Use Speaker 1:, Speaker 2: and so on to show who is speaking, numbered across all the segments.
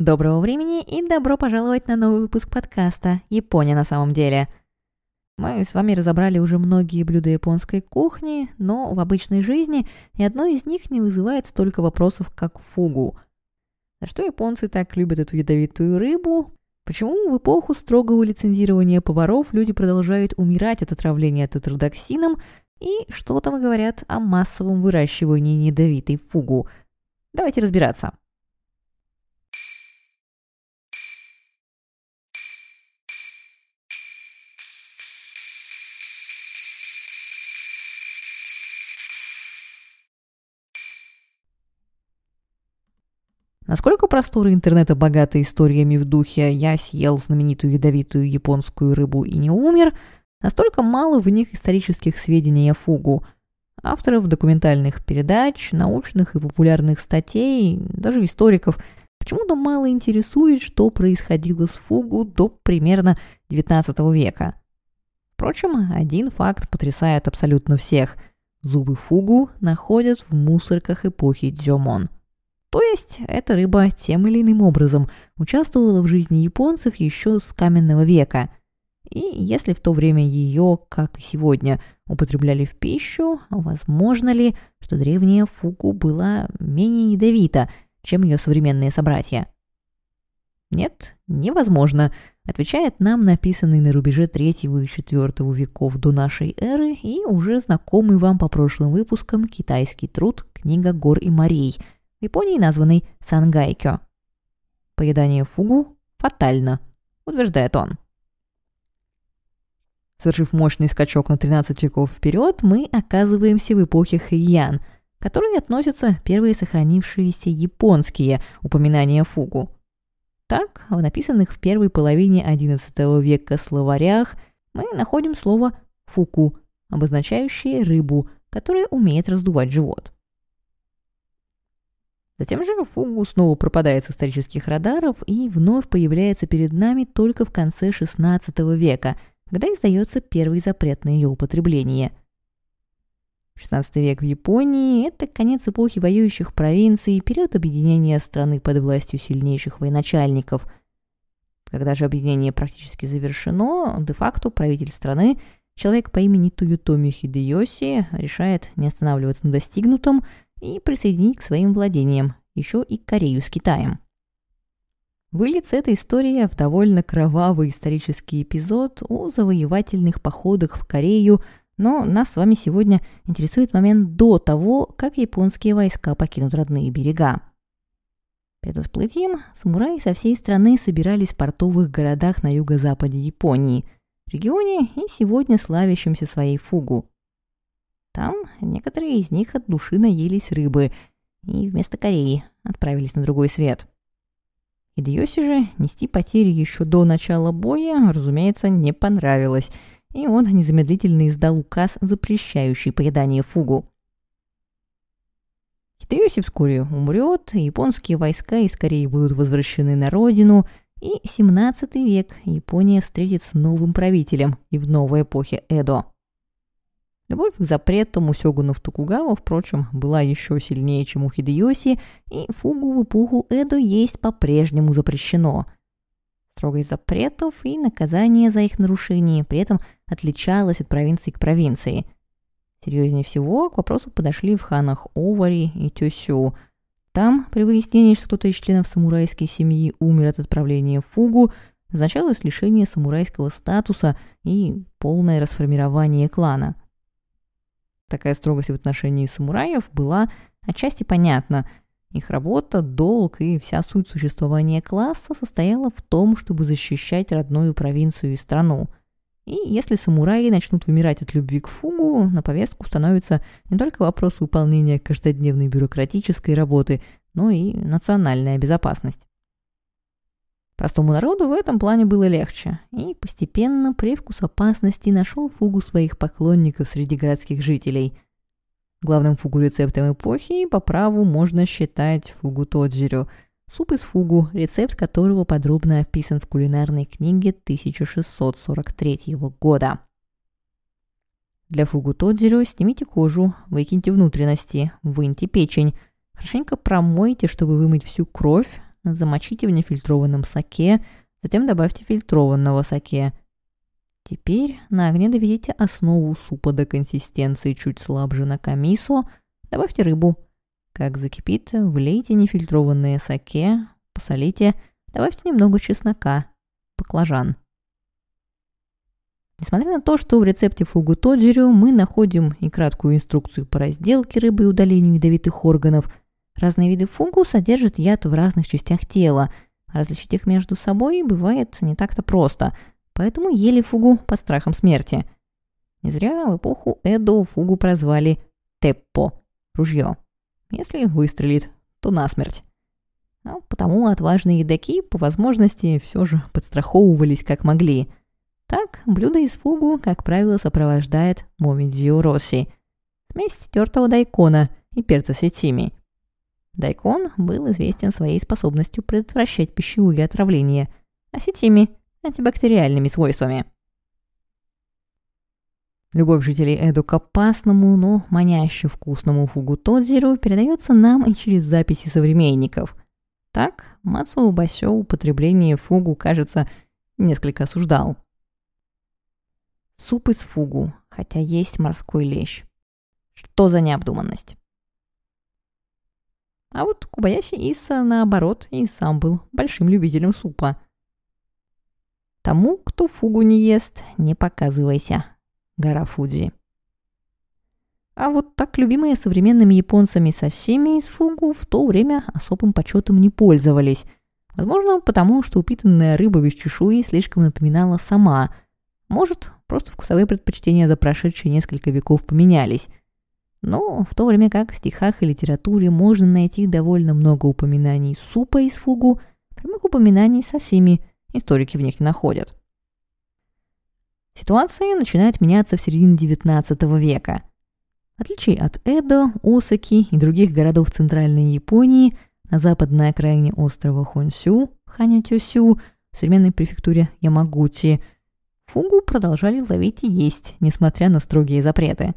Speaker 1: Доброго времени и добро пожаловать на новый выпуск подкаста «Япония на самом деле». Мы с вами разобрали уже многие блюда японской кухни, но в обычной жизни ни одно из них не вызывает столько вопросов, как фугу. За что японцы так любят эту ядовитую рыбу? Почему в эпоху строгого лицензирования поваров люди продолжают умирать от отравления тетродоксином? И что там говорят о массовом выращивании ядовитой фугу? Давайте разбираться. Насколько просторы интернета богаты историями в духе «я съел знаменитую ядовитую японскую рыбу и не умер», настолько мало в них исторических сведений о фугу. Авторов документальных передач, научных и популярных статей, даже историков почему-то мало интересует, что происходило с фугу до примерно XIX века. Впрочем, один факт потрясает абсолютно всех. Зубы фугу находят в мусорках эпохи Дзёмон – то есть эта рыба тем или иным образом участвовала в жизни японцев еще с каменного века. И если в то время ее, как и сегодня, употребляли в пищу, возможно ли, что древняя фуку была менее ядовита, чем ее современные собратья? Нет, невозможно, отвечает нам написанный на рубеже 3 и 4 веков до нашей эры и уже знакомый вам по прошлым выпускам китайский труд «Книга гор и морей», Японии названный сангайкё. Поедание фугу фатально, утверждает он. Совершив мощный скачок на 13 веков вперед, мы оказываемся в эпохе Хэйян, к которой относятся первые сохранившиеся японские упоминания фугу. Так, в написанных в первой половине XI века словарях мы находим слово «фуку», обозначающее рыбу, которая умеет раздувать живот. Затем же Фугу снова пропадает с исторических радаров и вновь появляется перед нами только в конце XVI века, когда издается первый запрет на ее употребление. XVI век в Японии – это конец эпохи воюющих провинций, период объединения страны под властью сильнейших военачальников. Когда же объединение практически завершено, де-факто правитель страны, человек по имени Туютоми Хидеоси, решает не останавливаться на достигнутом – и присоединить к своим владениям еще и Корею с Китаем. Выльется эта история в довольно кровавый исторический эпизод о завоевательных походах в Корею, но нас с вами сегодня интересует момент до того, как японские войска покинут родные берега. Перед всплытием самураи со всей страны собирались в портовых городах на юго-западе Японии, регионе и сегодня славящемся своей фугу. Там некоторые из них от души наелись рыбы и вместо Кореи отправились на другой свет. Хидеоси же нести потери еще до начала боя, разумеется, не понравилось, и он незамедлительно издал указ, запрещающий поедание фугу. Хидеоси вскоре умрет, японские войска из Кореи будут возвращены на родину, и 17 век Япония встретит с новым правителем и в новой эпохе Эдо. Любовь к запретам у сёгунов Токугава, впрочем, была еще сильнее, чем у Хидеоси, и фугу в эпоху Эдо есть по-прежнему запрещено. Строгость запретов и наказание за их нарушение при этом отличалось от провинции к провинции. Серьезнее всего к вопросу подошли в ханах Овари и Тёсю. Там, при выяснении, что кто-то из членов самурайской семьи умер от отправления в фугу, назначалось лишение самурайского статуса и полное расформирование клана – Такая строгость в отношении самураев была отчасти понятна. Их работа, долг и вся суть существования класса состояла в том, чтобы защищать родную провинцию и страну. И если самураи начнут вымирать от любви к фугу, на повестку становится не только вопрос выполнения каждодневной бюрократической работы, но и национальная безопасность. Простому народу в этом плане было легче, и постепенно привкус опасности нашел фугу своих поклонников среди городских жителей. Главным фугу-рецептом эпохи по праву можно считать фугу тоджирю, суп из фугу, рецепт которого подробно описан в кулинарной книге 1643 года. Для фугу тоджирю снимите кожу, выкиньте внутренности, выньте печень, хорошенько промойте, чтобы вымыть всю кровь, замочите в нефильтрованном соке, затем добавьте фильтрованного саке. Теперь на огне доведите основу супа до консистенции чуть слабже на камисо, добавьте рыбу. Как закипит, влейте нефильтрованное саке, посолите, добавьте немного чеснока, баклажан. Несмотря на то, что в рецепте фугу тоджирю мы находим и краткую инструкцию по разделке рыбы и удалению ядовитых органов, разные виды фугу содержат яд в разных частях тела. Различить их между собой бывает не так-то просто, поэтому ели фугу по страхам смерти. Не зря в эпоху Эдо фугу прозвали «теппо» – ружье. Если выстрелит, то насмерть. А потому отважные едоки по возможности все же подстраховывались как могли – так, блюдо из фугу, как правило, сопровождает момидзио росси – смесь тертого дайкона и перца сетими. Дайкон был известен своей способностью предотвращать пищевые отравления, а сетими – антибактериальными свойствами. Любовь жителей Эду к опасному, но маняще вкусному фугу Тодзиру передается нам и через записи современников. Так, Мацу Басё употребление фугу, кажется, несколько осуждал. Суп из фугу, хотя есть морской лещ. Что за необдуманность? А вот Кубаяси Иса, наоборот, и сам был большим любителем супа. Тому, кто фугу не ест, не показывайся. Гора Фудзи. А вот так любимые современными японцами сашими из фугу в то время особым почетом не пользовались. Возможно, потому что упитанная рыба без чешуи слишком напоминала сама. Может, Просто вкусовые предпочтения за прошедшие несколько веков поменялись. Но в то время как в стихах и литературе можно найти довольно много упоминаний супа из фугу, прямых упоминаний сосими историки в них не находят. Ситуация начинает меняться в середине XIX века. В отличие от Эдо, Осаки и других городов Центральной Японии, на западной окраине острова Хонсю, Ханятюсю, в современной префектуре Ямагути – Фугу продолжали ловить и есть, несмотря на строгие запреты.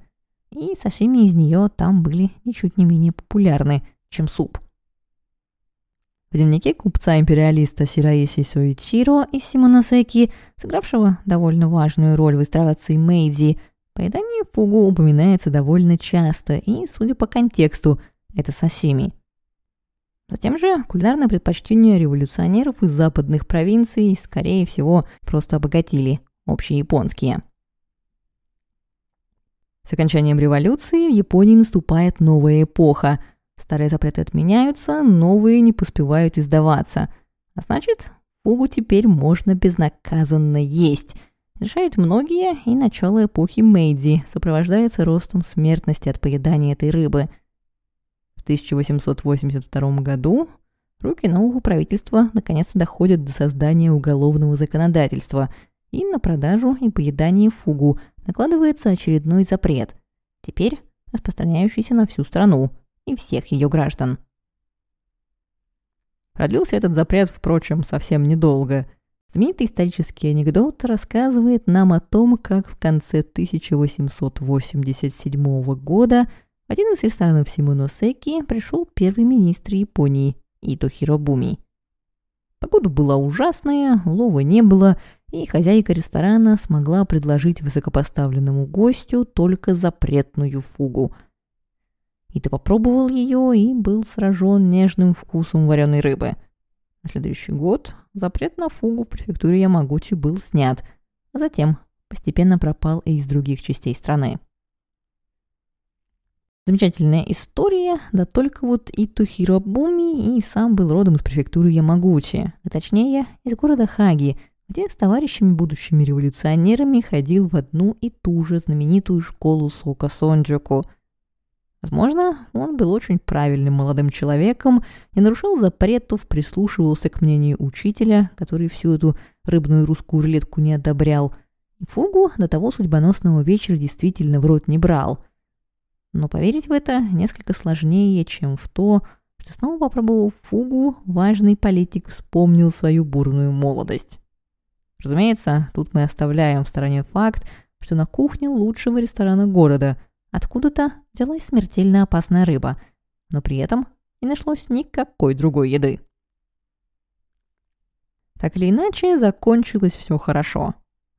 Speaker 1: И сашими из нее там были ничуть не менее популярны, чем суп. В дневнике купца-империалиста Сираиси Соичиро из Симоносеки, сыгравшего довольно важную роль в реставрации Мэйдзи, поедание фугу упоминается довольно часто и, судя по контексту, это сашими. Затем же кулинарное предпочтение революционеров из западных провинций, скорее всего, просто обогатили общеяпонские. С окончанием революции в Японии наступает новая эпоха. Старые запреты отменяются, новые не поспевают издаваться. А значит, фугу теперь можно безнаказанно есть. Решают многие, и начало эпохи Мэйдзи сопровождается ростом смертности от поедания этой рыбы. В 1882 году руки нового правительства наконец-то доходят до создания уголовного законодательства – и на продажу и поедание фугу накладывается очередной запрет, теперь распространяющийся на всю страну и всех ее граждан. Продлился этот запрет, впрочем, совсем недолго. Знаменитый исторический анекдот рассказывает нам о том, как в конце 1887 года в один из ресторанов Симоносеки пришел первый министр Японии Ито Хиробуми. Погода была ужасная, улова не было, и хозяйка ресторана смогла предложить высокопоставленному гостю только запретную фугу. И ты попробовал ее и был сражен нежным вкусом вареной рыбы. На следующий год запрет на фугу в префектуре Ямагути был снят, а затем постепенно пропал и из других частей страны. Замечательная история, да только вот и Тухиро Буми и сам был родом из префектуры Ямагути, а точнее из города Хаги, где с товарищами будущими революционерами ходил в одну и ту же знаменитую школу Сока Сонджуку. Возможно, он был очень правильным молодым человеком, не нарушал запретов, прислушивался к мнению учителя, который всю эту рыбную русскую рулетку не одобрял, и фугу до того судьбоносного вечера действительно в рот не брал. Но поверить в это несколько сложнее, чем в то, что снова попробовав фугу, важный политик вспомнил свою бурную молодость. Разумеется, тут мы оставляем в стороне факт, что на кухне лучшего ресторана города откуда-то взялась смертельно опасная рыба, но при этом не нашлось никакой другой еды. Так или иначе, закончилось все хорошо.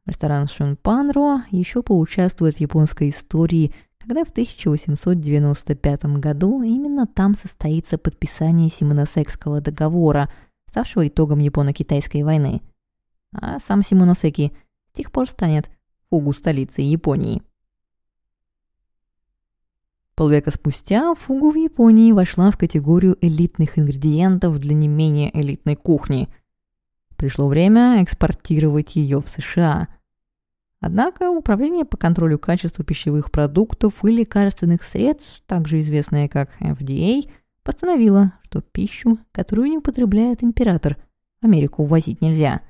Speaker 1: Ресторан Шунпанро еще поучаствует в японской истории, когда в 1895 году именно там состоится подписание Симоносекского договора, ставшего итогом Японо-Китайской войны. А сам Симоносеки с тех пор станет фугу столицей Японии. Полвека спустя фугу в Японии вошла в категорию элитных ингредиентов для не менее элитной кухни. Пришло время экспортировать ее в США – Однако Управление по контролю качества пищевых продуктов и лекарственных средств, также известное как FDA, постановило, что пищу, которую не употребляет император, в Америку увозить нельзя.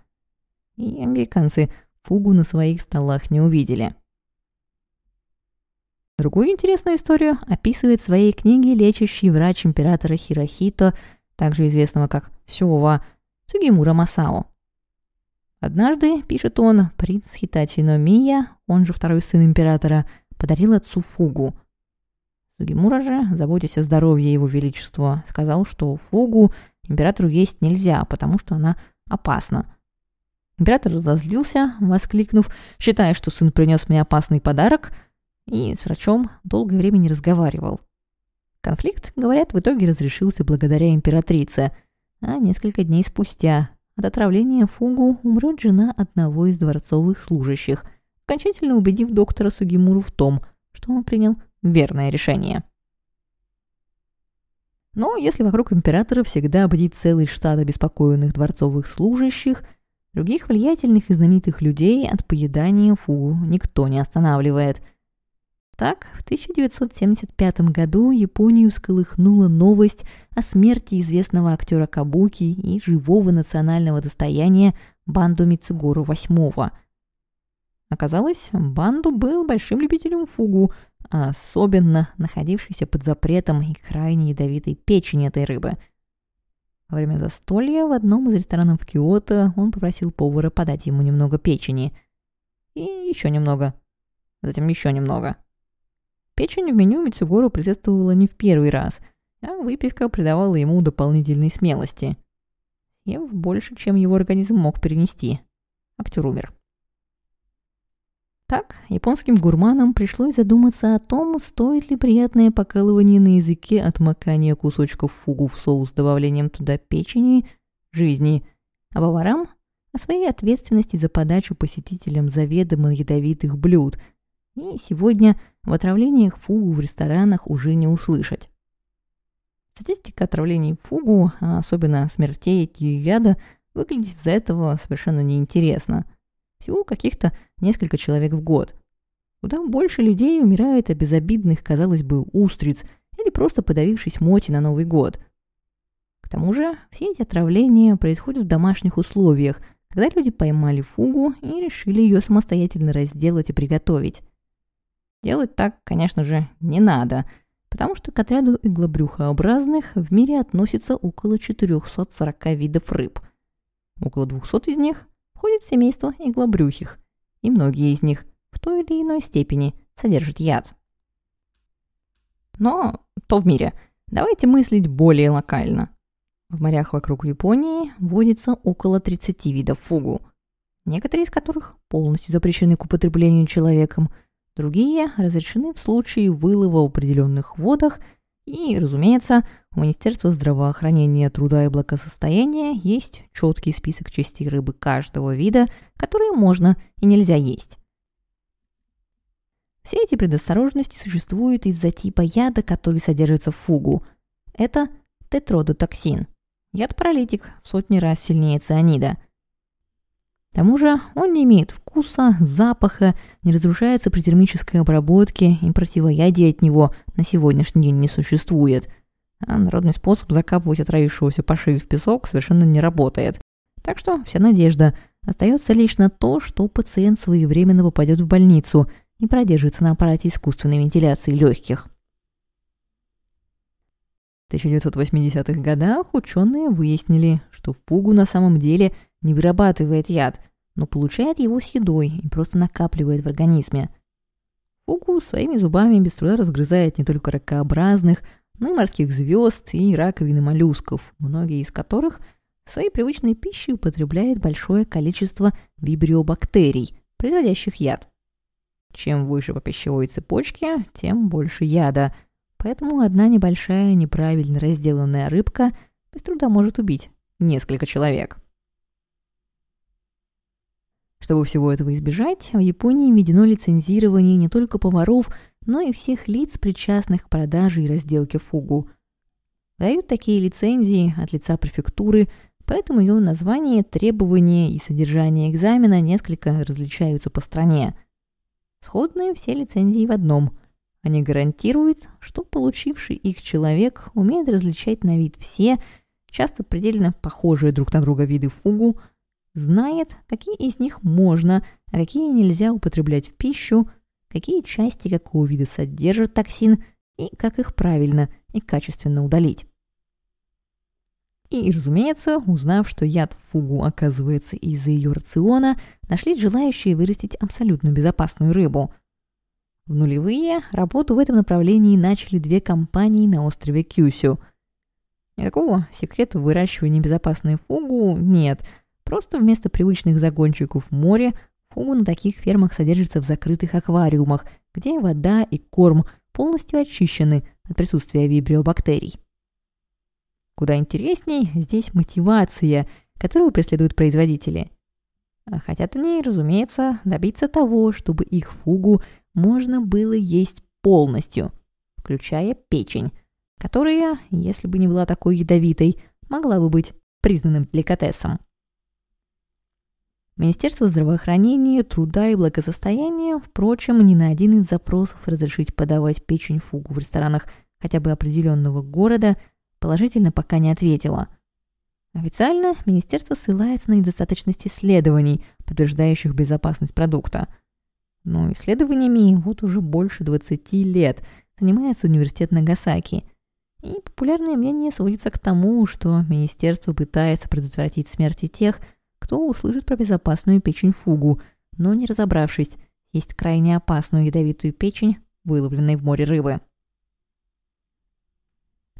Speaker 1: И американцы фугу на своих столах не увидели. Другую интересную историю описывает в своей книге лечащий врач императора Хирохито, также известного как Сёва, Сугимура Масао. Однажды, пишет он, принц Хитачи Номия, он же второй сын императора, подарил отцу фугу. Сугимура же, заботясь о здоровье его величества, сказал, что фугу императору есть нельзя, потому что она опасна. Император разозлился, воскликнув, считая, что сын принес мне опасный подарок, и с врачом долгое время не разговаривал. Конфликт, говорят, в итоге разрешился благодаря императрице, а несколько дней спустя от отравления фугу умрет жена одного из дворцовых служащих, окончательно убедив доктора Сугимуру в том, что он принял верное решение. Но если вокруг императора всегда будет целый штат обеспокоенных дворцовых служащих, других влиятельных и знаменитых людей от поедания фугу никто не останавливает – так, в 1975 году Японию сколыхнула новость о смерти известного актера Кабуки и живого национального достояния Банду Мицугору VIII. Оказалось, Банду был большим любителем фугу, особенно находившийся под запретом и крайне ядовитой печени этой рыбы. Во время застолья в одном из ресторанов Киото он попросил повара подать ему немного печени. И еще немного. Затем еще немного. Печень в меню Мицугору присутствовала не в первый раз, а выпивка придавала ему дополнительной смелости. Съев больше, чем его организм мог перенести. Актер умер. Так, японским гурманам пришлось задуматься о том, стоит ли приятное покалывание на языке от макания кусочков фугу в соус с добавлением туда печени жизни, а поварам – о своей ответственности за подачу посетителям заведомо ядовитых блюд – и сегодня в отравлениях фугу в ресторанах уже не услышать. Статистика отравлений фугу, а особенно смертей от яда, выглядит из-за этого совершенно неинтересно. Всего каких-то несколько человек в год. Куда больше людей умирает от безобидных, казалось бы, устриц или просто подавившись моти на Новый год. К тому же все эти отравления происходят в домашних условиях, когда люди поймали фугу и решили ее самостоятельно разделать и приготовить. Делать так, конечно же, не надо, потому что к отряду иглобрюхообразных в мире относится около 440 видов рыб. Около 200 из них входят в семейство иглобрюхих, и многие из них в той или иной степени содержат яд. Но то в мире. Давайте мыслить более локально. В морях вокруг Японии водится около 30 видов фугу, некоторые из которых полностью запрещены к употреблению человеком – Другие разрешены в случае вылова в определенных водах и, разумеется, у Министерства здравоохранения, труда и благосостояния есть четкий список частей рыбы каждого вида, которые можно и нельзя есть. Все эти предосторожности существуют из-за типа яда, который содержится в фугу. Это тетродотоксин. Яд-паралитик в сотни раз сильнее цианида – к тому же он не имеет вкуса, запаха, не разрушается при термической обработке, и противоядия от него на сегодняшний день не существует. А народный способ закапывать отравившегося по шее в песок совершенно не работает. Так что вся надежда остается лишь на то, что пациент своевременно попадет в больницу и продержится на аппарате искусственной вентиляции легких. В 1980-х годах ученые выяснили, что фугу на самом деле – не вырабатывает яд, но получает его с едой и просто накапливает в организме. Фугу своими зубами без труда разгрызает не только ракообразных, но и морских звезд и раковины моллюсков, многие из которых своей привычной пище употребляет большое количество вибриобактерий, производящих яд. Чем выше по пищевой цепочке, тем больше яда, поэтому одна небольшая неправильно разделанная рыбка без труда может убить несколько человек. Чтобы всего этого избежать, в Японии введено лицензирование не только поваров, но и всех лиц, причастных к продаже и разделке фугу. Дают такие лицензии от лица префектуры, поэтому ее название, требования и содержание экзамена несколько различаются по стране. Сходные все лицензии в одном. Они гарантируют, что получивший их человек умеет различать на вид все, часто предельно похожие друг на друга виды фугу, знает, какие из них можно, а какие нельзя употреблять в пищу, какие части какого вида содержат токсин и как их правильно и качественно удалить. И, разумеется, узнав, что яд фугу оказывается из-за ее рациона, нашли желающие вырастить абсолютно безопасную рыбу. В нулевые работу в этом направлении начали две компании на острове Кюсю. Никакого секрета выращивания безопасной фугу нет – Просто вместо привычных загончиков в море фугу на таких фермах содержится в закрытых аквариумах, где вода и корм полностью очищены от присутствия вибриобактерий. Куда интересней здесь мотивация, которую преследуют производители. А хотят они, разумеется, добиться того, чтобы их фугу можно было есть полностью, включая печень, которая, если бы не была такой ядовитой, могла бы быть признанным деликатесом. Министерство здравоохранения, труда и благосостояния, впрочем, ни на один из запросов разрешить подавать печень фугу в ресторанах хотя бы определенного города положительно пока не ответило. Официально министерство ссылается на недостаточность исследований, подтверждающих безопасность продукта. Но исследованиями вот уже больше 20 лет занимается университет Нагасаки. И популярное мнение сводится к тому, что министерство пытается предотвратить смерти тех, кто услышит про безопасную печень фугу, но не разобравшись, есть крайне опасную ядовитую печень, выловленной в море рыбы.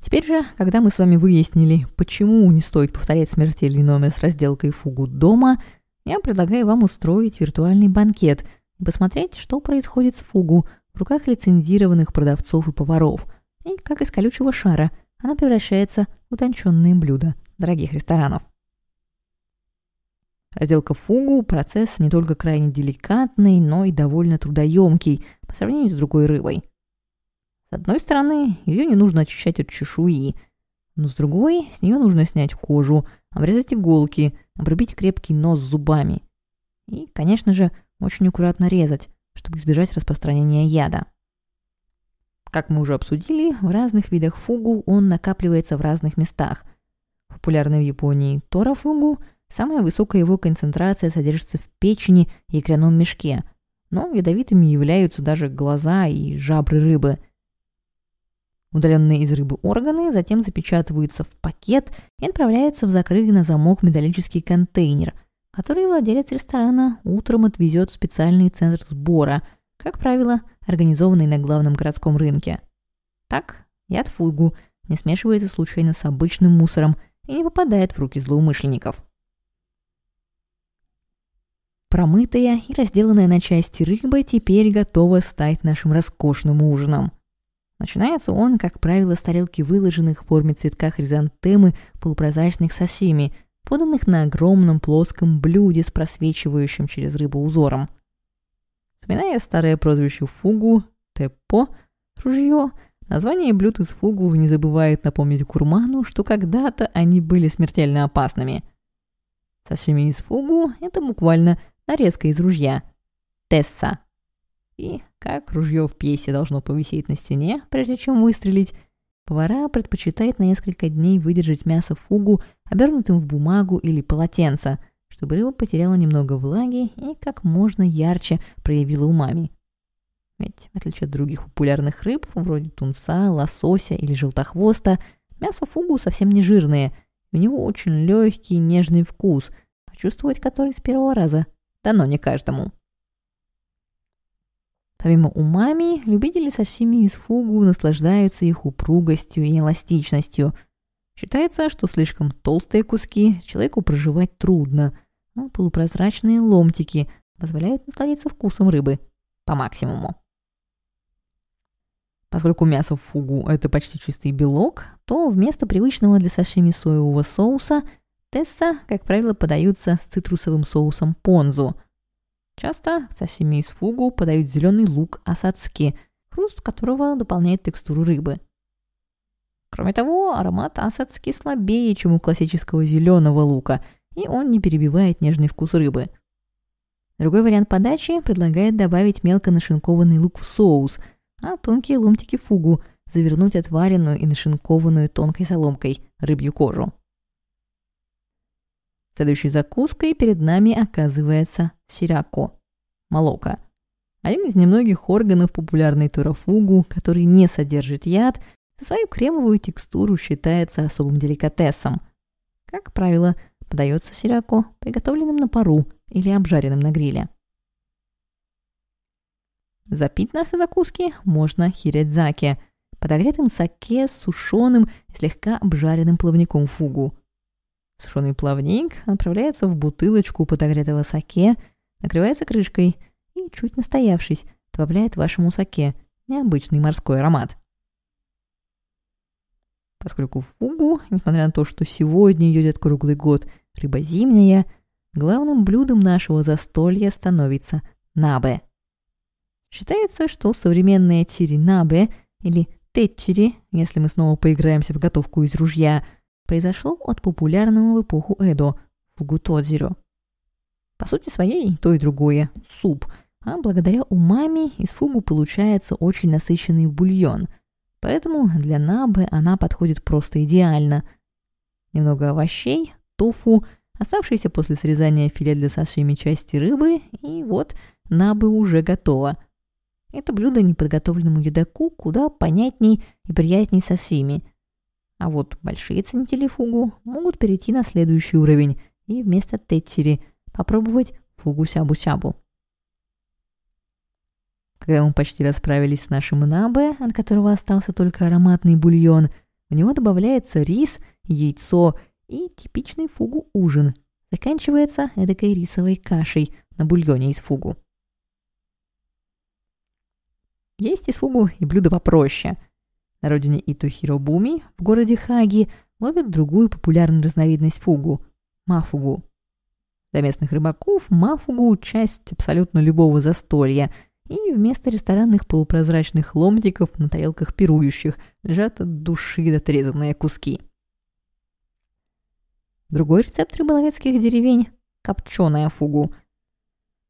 Speaker 1: Теперь же, когда мы с вами выяснили, почему не стоит повторять смертельный номер с разделкой фугу дома, я предлагаю вам устроить виртуальный банкет и посмотреть, что происходит с фугу в руках лицензированных продавцов и поваров, и как из колючего шара она превращается в утонченные блюда дорогих ресторанов. Разделка фугу – процесс не только крайне деликатный, но и довольно трудоемкий по сравнению с другой рыбой. С одной стороны, ее не нужно очищать от чешуи, но с другой, с нее нужно снять кожу, обрезать иголки, обрубить крепкий нос зубами. И, конечно же, очень аккуратно резать, чтобы избежать распространения яда. Как мы уже обсудили, в разных видах фугу он накапливается в разных местах. Популярный в Японии тора-фугу – Самая высокая его концентрация содержится в печени и икряном мешке, но ядовитыми являются даже глаза и жабры рыбы. Удаленные из рыбы органы затем запечатываются в пакет и отправляются в закрытый на замок металлический контейнер, который владелец ресторана утром отвезет в специальный центр сбора, как правило, организованный на главном городском рынке. Так, яд фугу не смешивается случайно с обычным мусором и не попадает в руки злоумышленников. Промытая и разделанная на части рыба теперь готова стать нашим роскошным ужином. Начинается он, как правило, с тарелки выложенных в форме цветка хризантемы полупрозрачных сашими, поданных на огромном плоском блюде с просвечивающим через рыбу узором. Вспоминая старое прозвище фугу, теппо, ружье, название блюд из фугу не забывает напомнить гурману, что когда-то они были смертельно опасными. Сашими из фугу – это буквально нарезка из ружья. Тесса. И как ружье в пьесе должно повисеть на стене, прежде чем выстрелить, повара предпочитает на несколько дней выдержать мясо фугу, обернутым в бумагу или полотенце, чтобы рыба потеряла немного влаги и как можно ярче проявила умами. Ведь, в отличие от других популярных рыб, вроде тунца, лосося или желтохвоста, мясо фугу совсем не жирное, у него очень легкий нежный вкус, почувствовать который с первого раза дано не каждому. Помимо умами, любители сашими из фугу наслаждаются их упругостью и эластичностью. Считается, что слишком толстые куски человеку проживать трудно, но полупрозрачные ломтики позволяют насладиться вкусом рыбы по максимуму. Поскольку мясо в фугу – это почти чистый белок, то вместо привычного для сашими соевого соуса тесса, как правило, подаются с цитрусовым соусом понзу. Часто к сашими из фугу подают зеленый лук асадски, хруст которого дополняет текстуру рыбы – Кроме того, аромат асадски слабее, чем у классического зеленого лука, и он не перебивает нежный вкус рыбы. Другой вариант подачи предлагает добавить мелко нашинкованный лук в соус, а тонкие ломтики фугу завернуть отваренную и нашинкованную тонкой соломкой рыбью кожу. Следующей закуской перед нами оказывается сирако – молока. Один из немногих органов популярной турафугу, который не содержит яд – за свою кремовую текстуру считается особым деликатесом. Как правило, подается сирако, приготовленным на пару или обжаренным на гриле. Запить наши закуски можно хиредзаки, подогретым саке с сушеным, слегка обжаренным плавником фугу. Сушеный плавник отправляется в бутылочку подогретого саке, накрывается крышкой и, чуть настоявшись, добавляет вашему саке необычный морской аромат поскольку фугу, несмотря на то, что сегодня идет круглый год, рыба зимняя, главным блюдом нашего застолья становится набе. Считается, что современное чири-набе или тетчери, если мы снова поиграемся в готовку из ружья, произошло от популярного в эпоху Эдо фугу тодзиро. По сути своей, то и другое – суп, а благодаря умами из фугу получается очень насыщенный бульон – Поэтому для набы она подходит просто идеально. Немного овощей, тофу, оставшиеся после срезания филе для сашими части рыбы, и вот набы уже готово. Это блюдо неподготовленному едоку куда понятней и приятней сашими. А вот большие ценители фугу могут перейти на следующий уровень и вместо тетчери попробовать фугу-сябу-сябу. Когда мы почти расправились с нашим набе, от которого остался только ароматный бульон, в него добавляется рис, яйцо и типичный фугу ужин. Заканчивается эдакой рисовой кашей на бульоне из фугу. Есть из фугу и блюда попроще. На родине Ито Хиробуми, в городе Хаги, ловят другую популярную разновидность фугу – мафугу. Для местных рыбаков мафугу – часть абсолютно любого застолья – и вместо ресторанных полупрозрачных ломтиков на тарелках пирующих лежат от души дотрезанные куски. Другой рецепт рыболовецких деревень – копченая фугу.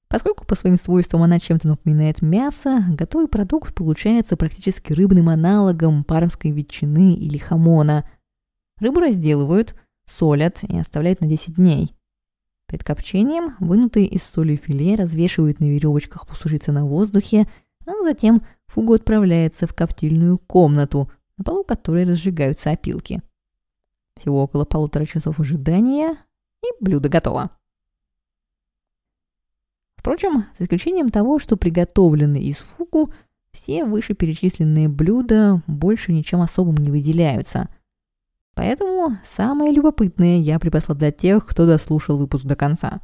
Speaker 1: Поскольку по своим свойствам она чем-то напоминает мясо, готовый продукт получается практически рыбным аналогом пармской ветчины или хамона. Рыбу разделывают, солят и оставляют на 10 дней – Перед копчением вынутые из соли филе развешивают на веревочках посушиться на воздухе, а затем фугу отправляется в коптильную комнату, на полу которой разжигаются опилки. Всего около полутора часов ожидания, и блюдо готово. Впрочем, за исключением того, что приготовлены из фугу, все вышеперечисленные блюда больше ничем особым не выделяются – Поэтому самое любопытное я припасла для тех, кто дослушал выпуск до конца.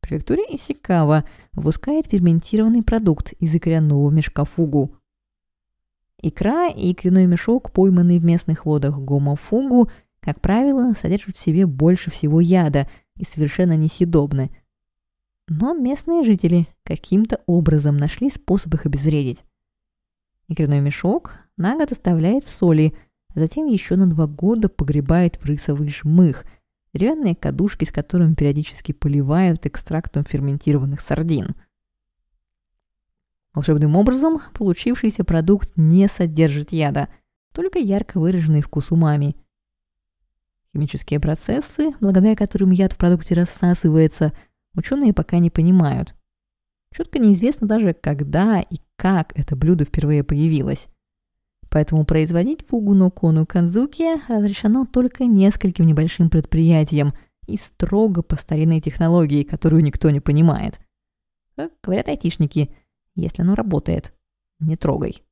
Speaker 1: В Исикава выпускает ферментированный продукт из икряного мешка фугу. Икра и икряной мешок, пойманный в местных водах гомофугу, как правило, содержат в себе больше всего яда и совершенно несъедобны. Но местные жители каким-то образом нашли способ их обезвредить. Икряной мешок на год оставляет в соли – затем еще на два года погребает в рисовый жмых, деревянные кадушки, с которыми периодически поливают экстрактом ферментированных сардин. Волшебным образом получившийся продукт не содержит яда, только ярко выраженный вкус умами. Химические процессы, благодаря которым яд в продукте рассасывается, ученые пока не понимают. Четко неизвестно даже, когда и как это блюдо впервые появилось. Поэтому производить фугу но кону канзуки разрешено только нескольким небольшим предприятиям и строго по старинной технологии, которую никто не понимает. Как говорят айтишники, если оно работает, не трогай.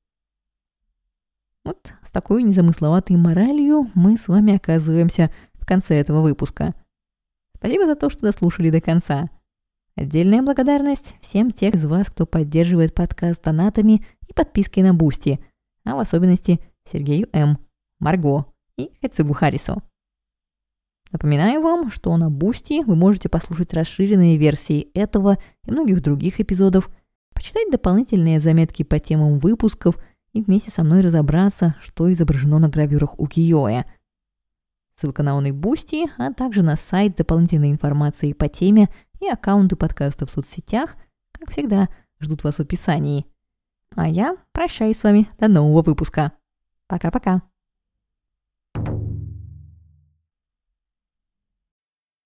Speaker 1: Вот с такой незамысловатой моралью мы с вами оказываемся в конце этого выпуска. Спасибо за то, что дослушали до конца. Отдельная благодарность всем тех из вас, кто поддерживает подкаст донатами и подпиской на Boosty, а в особенности Сергею М., Марго и Хэцигу Харрису. Напоминаю вам, что на Boosty вы можете послушать расширенные версии этого и многих других эпизодов, почитать дополнительные заметки по темам выпусков – и вместе со мной разобраться, что изображено на гравюрах укиё-э. Ссылка на он и Boosty, а также на сайт дополнительной информацией по теме и аккаунты подкаста в соцсетях, как всегда, ждут вас в описании. А я прощаюсь с вами до нового выпуска. Пока-пока.